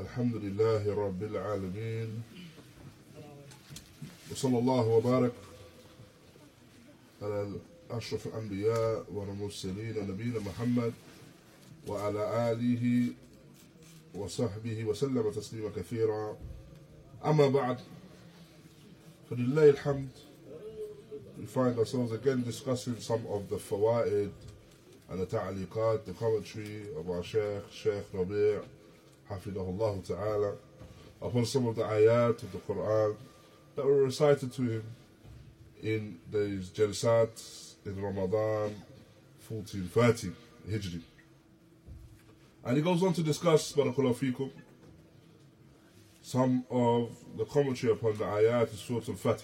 الحمد لله رب العالمين وصلى الله وبارك على أشرف الأنبياء والمرسلين نبينا محمد وعلى آله وصحبه وسلم تسليما كثيرا. أما بعد فلله الحمد. We find ourselves again discussing some of the fawaid and the ta'liqat, the commentary of our Shaykh, Shaykh Rabi' Hafidahullah Ta'ala, upon some of the ayat of the Quran that were recited to him in these jalsat in Ramadan 1430 Hijri. And he goes on to discuss, Barakallahu Fikum, some of the commentary upon the ayat of Surah Al-Fath.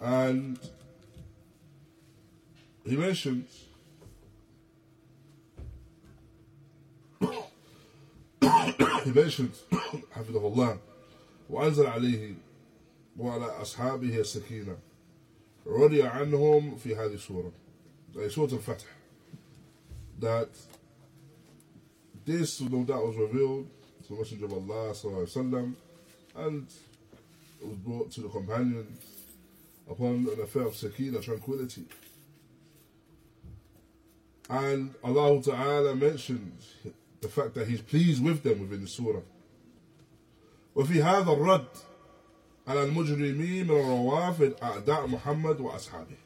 And he mentions he mentions حفظه الله وأنزل عليه وعلى أصحابه السكينة رضي عنهم في هذه السورة أي سورة الفتح that this no doubt was revealed to the Messenger of Allah وسلم, and it was brought to the companions upon an affair of sakina, tranquility. And Allah Ta'ala mentions the fact that He's pleased with them within the surah. وفي هذا الرد على المجرمين من الروافد أعداء محمد وأصحابه.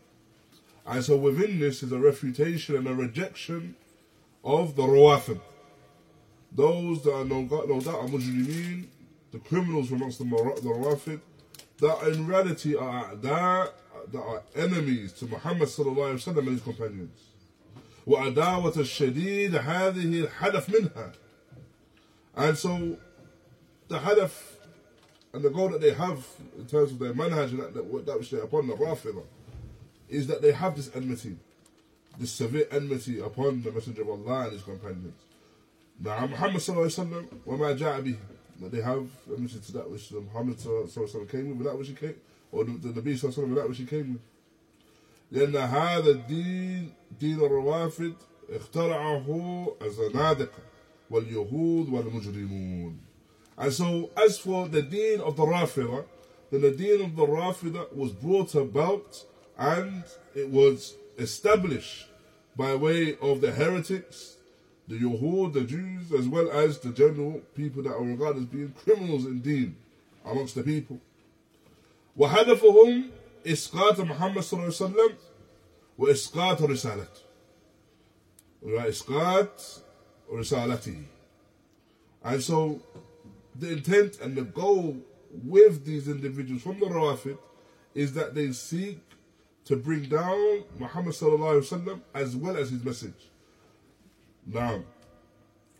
And so within this is a refutation and a rejection of the rawafid. Those that are no, no doubt are mujrimeen, the criminals amongst the, the rawafid, that in reality are a'da, that are enemies to Muhammad sallallahu alayhi wa and his companions. وعداوة الشديد هذه الحدث منها. And so the hadaf and the goal that they have in terms of their manhaj and that, that, that which they're upon the Rafida is that they have this enmity, this severe enmity upon the Messenger of Allah and his companions. Now Muhammad sallallahu alayhi wa sallam, وما جاء به that they have enmity to that which Muhammad sallallahu came with, with that which he came, or the, the Nabi sallallahu with that which he came with. لأن هذا الدين دين الروافد اخترعه الزنادقة واليهود والمجرمون. And so, as for the deen of the Rafida, then the deen of the Rafida was brought about and it was established by way of the heretics, the Yahud, the Jews, as well as the general people that are regarded as being criminals in deen amongst the people. وهدفهم إسقاط محمد صلى الله عليه وسلم وإسقاط رسالته وإسقاط رسالته and so the intent and the goal with these individuals from the Rawafid is that they seek to bring down Muhammad sallallahu alaihi wasallam as well as his message. نعم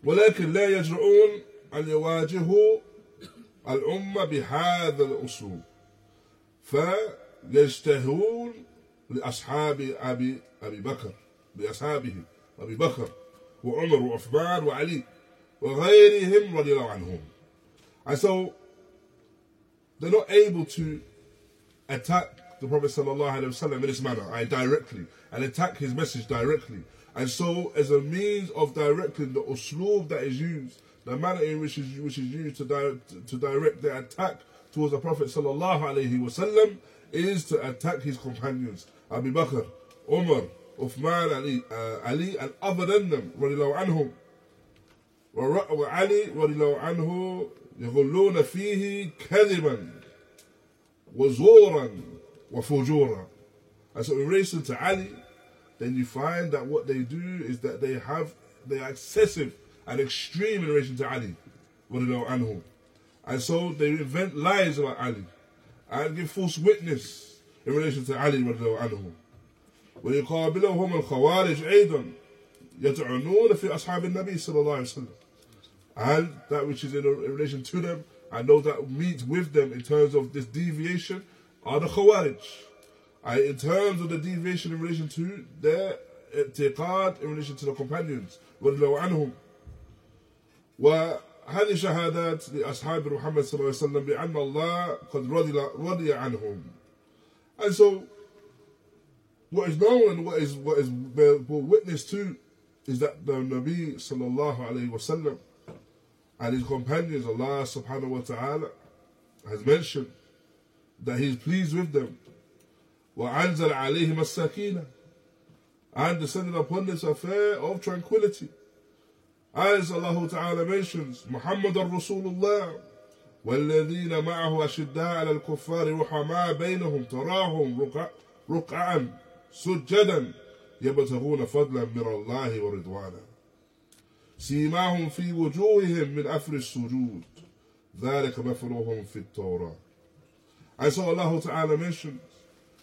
ولكن لا يجرؤون أن يواجهوا الأمة بهذا الأسلوب فيجتهون لأصحاب أبي أبي بكر لأصحابه أبي بكر وعمر وعثمان وعلي وغيرهم رضي الله عنهم and so they're not able to attack the Prophet ﷺ in this manner, I directly, and attack his message directly. And so, as a means of directing the usloob that is used, the manner in which is, which is used to direct, to direct the attack towards the Prophet ﷺ is to attack his companions, Abu Bakr, Umar, Uthman, Ali, uh, Ali, and other than them, radiallahu anhum. وعلي رضي الله عنه يغلون فيه كذبا وزورا وفجورا. And so in relation to Ali, then you find that what they do is that they have they are excessive and extreme in relation to Ali, anhu. And so they invent lies about Ali and give false witness in relation to Ali anhu. ويقابلهم الخوارج أيضا يطعنون في أصحاب النبي صلى الله عليه وسلم and that which is in, relation to them and those that meet with them in terms of this deviation are the Khawarij. And in terms of the deviation in relation to their i'tiqad in relation to the companions رضي الله عنهم وهذه شهادات لأصحاب محمد صلى الله عليه وسلم بأن الله قد رضي, رضي عنهم and so what is known and what is what is witness to is that the Nabi sallallahu alayhi wasallam and his companions, Allah subhanahu wa ta'ala has mentioned that He's pleased with them. وَأَنزَلَ عَلَيْهِمَ السَّكِينَةِ And descended upon this affair of tranquility. As Allah Ta'ala mentions, Muhammad Rasulullah والذين معه أشداء على الكفار رحماء بينهم تراهم ركعا سجدا يبتغون فضلا من الله ورضوانا سيماهم في وجوههم من أثر السجود ذلك مثلهم في التوراة I saw Allah Ta'ala mention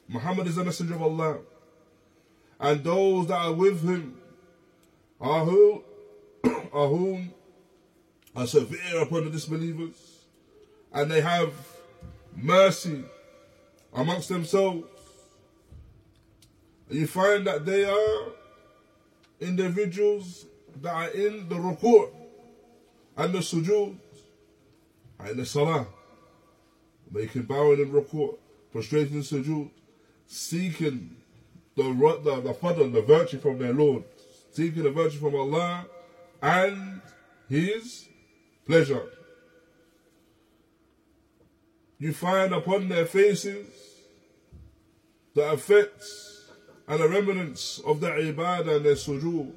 Muhammad is a messenger of Allah and those that are with him are who are whom are severe upon the disbelievers and they have mercy amongst themselves. You find that they are individuals that are in the ruku' and the sujood and the salah. Making bowing and ruku', prostrating in sujood, seeking the, the, the fadl, the virtue from their Lord, seeking the virtue from Allah and His pleasure. You find upon their faces the effects and the remnants of their ibadah and their sujood.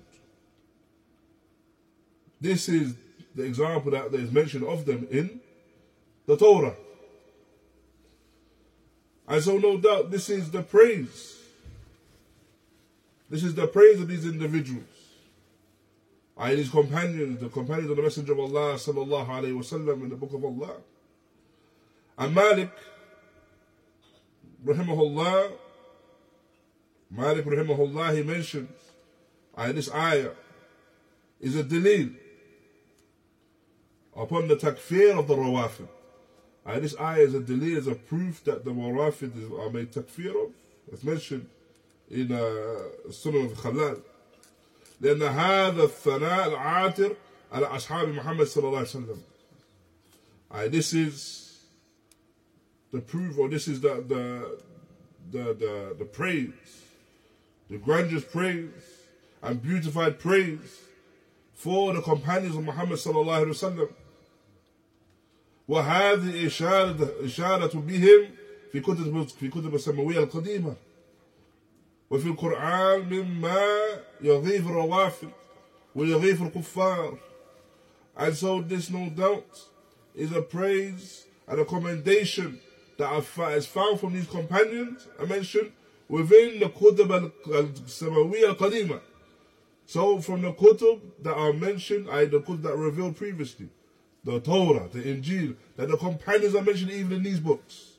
This is the example that is mentioned of them in the Torah. And so, no doubt, this is the praise. This is the praise of these individuals. And his companions, the companions of the Messenger of Allah sallallahu alayhi wasallam in the Book of Allah. And Malik, rahimahullah, Malik rahimahullah, he mentions, and this ayah is a delil upon the takfir of the rawafid. And this ayah is a delay, is a proof that the rawafid are made takfir of. It's mentioned in uh, Sunnah of Khallal. لأن هذا الثناء العاطر على أصحاب محمد صلى الله عليه وسلم. And this is the proof, or this is the the the the, the praise, the grandiose praise and beautified praise for the companions of Muhammad صلى الله عليه وسلم. وهذه إشارة إشارة بهم في كتب في كتب السماوية القديمة وفي القرآن مما يضيف الروافد ويضيف الكفار and so this no doubt is a praise and a commendation that is found from these companions I mentioned within the Kutub al-Samawiyya al-Qadima so from the Kutub that are mentioned I the Kutub that revealed previously the Torah, the Injil, that the companions are mentioned even in these books.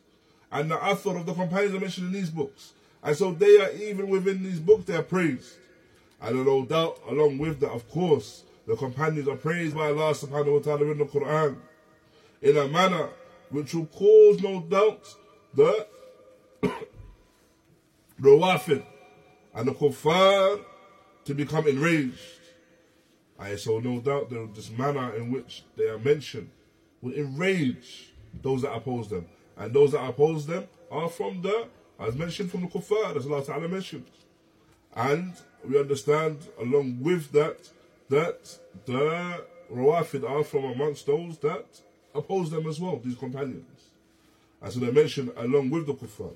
And the author of the companions are mentioned in these books. And so they are even within these books, they are praised. And no doubt, along with that, of course, the companions are praised by Allah subhanahu wa ta'ala in the Quran in a manner which will cause no doubt the Rawafid and the Kuffar to become enraged I so no doubt this manner in which they are mentioned will enrage those that oppose them. And those that oppose them are from the, as mentioned, from the kuffar, as Allah Ta'ala mentioned. And we understand along with that, that the Rawafid are from amongst those that oppose them as well, these companions. As they mentioned along with the kuffar.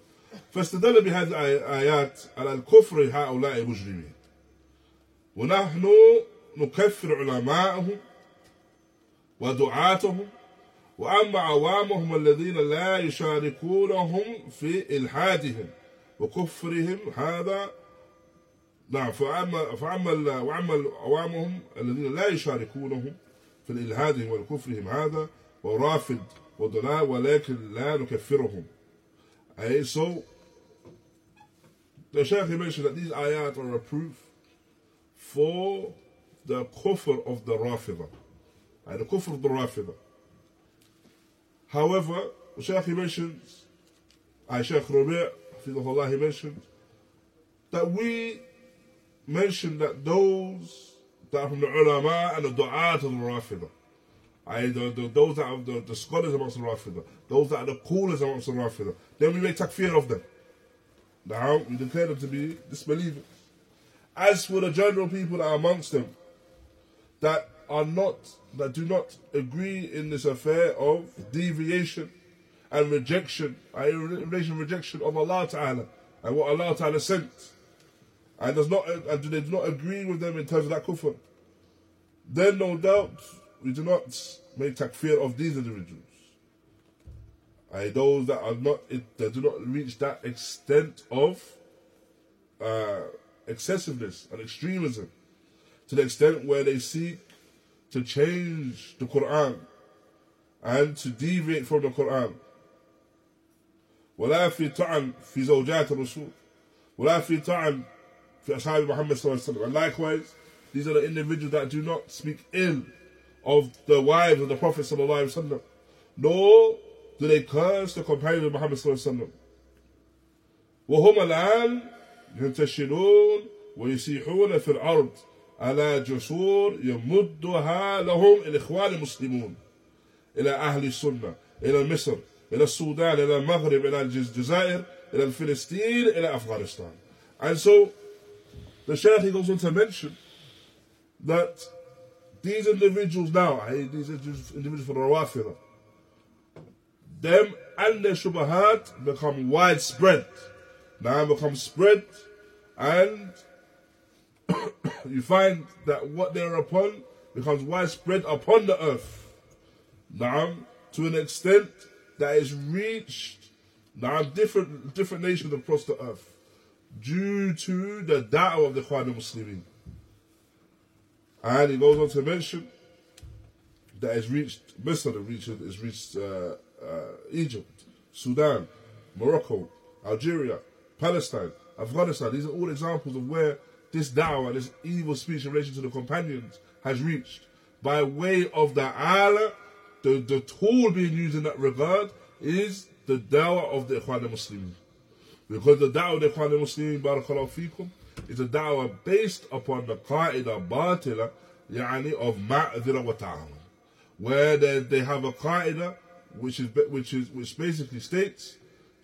فاستدل بهذه الآيات على الكفر هؤلاء المجرمين ونحن نكفر علماءهم ودعاتهم وأما عوامهم الذين لا يشاركونهم في إلحادهم وكفرهم هذا نعم فأما فأما وأما عوامهم الذين لا يشاركونهم في الإلحاد وكفرهم هذا ورافد وضلال ولكن لا نكفرهم أي so the Shaykh mentioned that these ayat are a proof for the kufr of the Rafida. And the kufr of the Rafida. However, Shaykh mentions, I uh, Shaykh Rabi' he mentioned, that we mentioned that those that are from the ulama and the du'at of the Rafida, I, the, the, those that are the, the scholars amongst the Rafida, those that are the callers amongst the Rafida, then we make takfir of them. Now, we declare them to be disbelievers. As for the general people that are amongst them, that are not, that do not agree in this affair of deviation and rejection, relation rejection of Allah Ta'ala and what Allah Ta'ala sent. And does not and do they do not agree with them in terms of that kufr, then no doubt we do not make takfir of these individuals. I those that are not that do not reach that extent of uh, excessiveness and extremism to the extent where they seek to change the Quran and to deviate from the Quran ولا في طعن في زوجات الرسول ولا في طعن في أصحاب محمد صلى الله عليه وسلم and likewise these are the individuals that do not speak ill of the wives of the Prophet صلى الله عليه وسلم nor do they curse the companions of Muhammad صلى الله عليه وسلم وهم الآن ينتشرون ويسيحون في الأرض على جسور يمدها لهم الإخوان المسلمون إلى أهل السنة إلى مصر إلى السودان إلى المغرب إلى الجزائر إلى فلسطين إلى أفغانستان and so the Shaykh he goes on to mention that these individuals now these individuals for the Rawafida them and their shubahat become widespread now become spread and you find that what they're upon becomes widespread upon the earth. Now, to an extent that is reached now different different nations across the earth due to the da'wah of the Ikhwan Muslimin. And he goes on to mention that it's reached most of the region it's reached uh, uh, Egypt, Sudan, Morocco, Algeria, Palestine, Afghanistan. These are all examples of where this da'wah, this evil speech in relation to the companions has reached. By way of the Allah, the, the tool being used in that regard is the da'wah of the Ikhwan Muslimin. Because the da'wah of the Ikhwan Muslimin, barakallahu fikum, is a da'wah based upon the qaida batila, yani of ma'adhira wa ta'awun. Where they, they have a qaida which is which is which basically states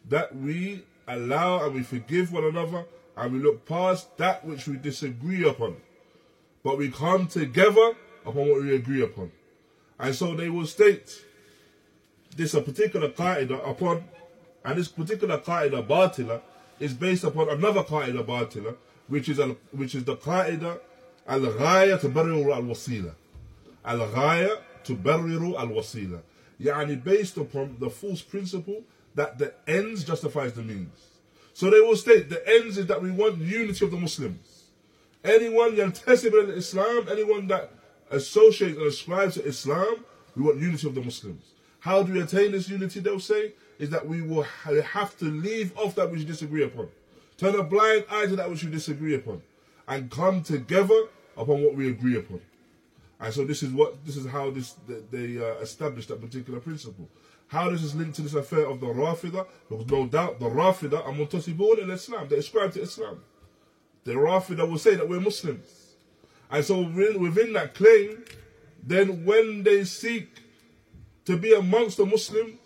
that we allow and we forgive one another and we look past that which we disagree upon. But we come together upon what we agree upon. And so they will state this a particular qaida upon, and this particular qaida batila is based upon another qaida batila, which is a, which is the qaida al-ghaya tubarriru al-wasila. Al-ghaya tubarriru al-wasila. Yani based upon the false principle that the ends justifies the means. So they will state the ends is that we want unity of the Muslims. Anyone yantasib Islam, anyone that associates and ascribes to Islam, we want unity of the Muslims. How do we attain this unity, they'll say, is that we will have to leave off that which we disagree upon. Turn a blind eye to that which we disagree upon. And come together upon what we agree upon. And so this is what this is how this they uh, established that particular principle. How does this link to this affair of the Rafida, because no doubt the Rafida are muntasibun in Islam. They ascribe to Islam. The Rafida will say that we're Muslims. And so within, within that claim, then when they seek to be amongst the Muslims,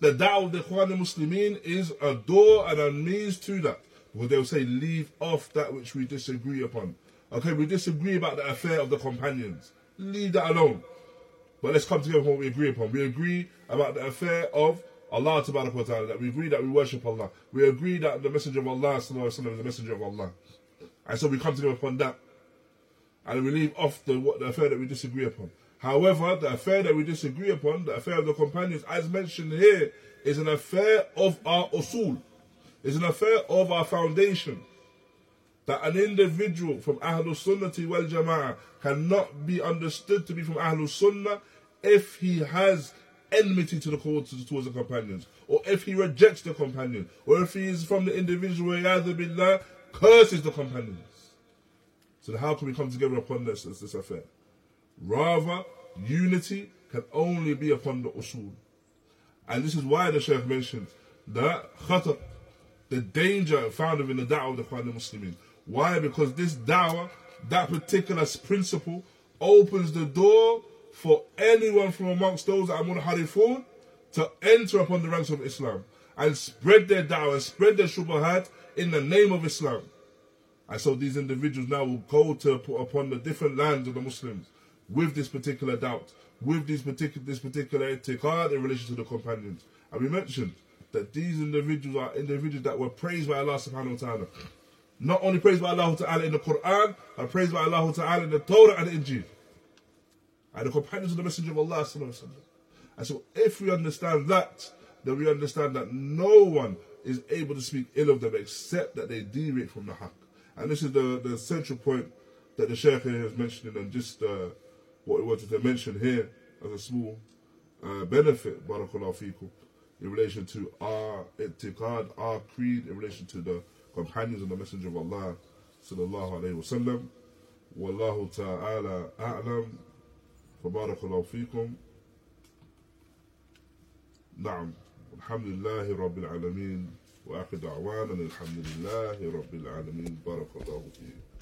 the da'wah of the Ikhwan Muslimin is a door and a means to that. Because they'll say, leave off that which we disagree upon. Okay, we disagree about the affair of the companions. Leave that alone. But let's come together on what we agree upon. We agree about the affair of Allah ta'ala, that we agree that we worship Allah. We agree that the Messenger of Allah is the Messenger of Allah. And so we come together upon that. And we leave off the, what, the affair that we disagree upon. However, the affair that we disagree upon, the affair of the companions, as mentioned here, is an affair of our usul. It's an affair of our foundation. That an individual from Ahlul Sunnah wal Jama'ah cannot be understood to be from Ahlul Sunnah if he has enmity to the towards the companions, or if he rejects the companion, or if he is from the individual billah curses the companions. So how can we come together upon this, this, this affair? Rather, unity can only be upon the usul. And this is why the Shaykh mentioned that khatar, the danger found within the da'wah of the Ikhwan Muslimin. Why? Because this da'wah, that particular principle, opens the door for anyone from amongst those that are munharifun to enter upon the ranks of Islam and spread their da'wah, spread their shubahat in the name of Islam. And so these individuals now will go to put upon the different lands of the Muslims, with this particular doubt, with this particular this particular in relation to the companions. And we mentioned that these individuals are individuals that were praised by Allah subhanahu wa ta'ala. Not only praised by Allah ta'ala in the Quran, but praised by Allah ta'ala in the Torah and the Injil. And the companions of the Messenger of Allah. And so if we understand that, then we understand that no one is able to speak ill of them except that they deviate from the haqq. And this is the, the central point that the Shaykh here is mentioning and just uh, what he wanted to mention here as a small uh, benefit, barakallahu fikum, in relation to our itiqad, our creed, in relation to the companions of the Messenger of Allah sallallahu alayhi wa sallam. Wallahu ta'ala a'lam. الله فيكم نعم الحمد لله رب العالمين وآخر دعوانا الحمد لله رب العالمين بارك الله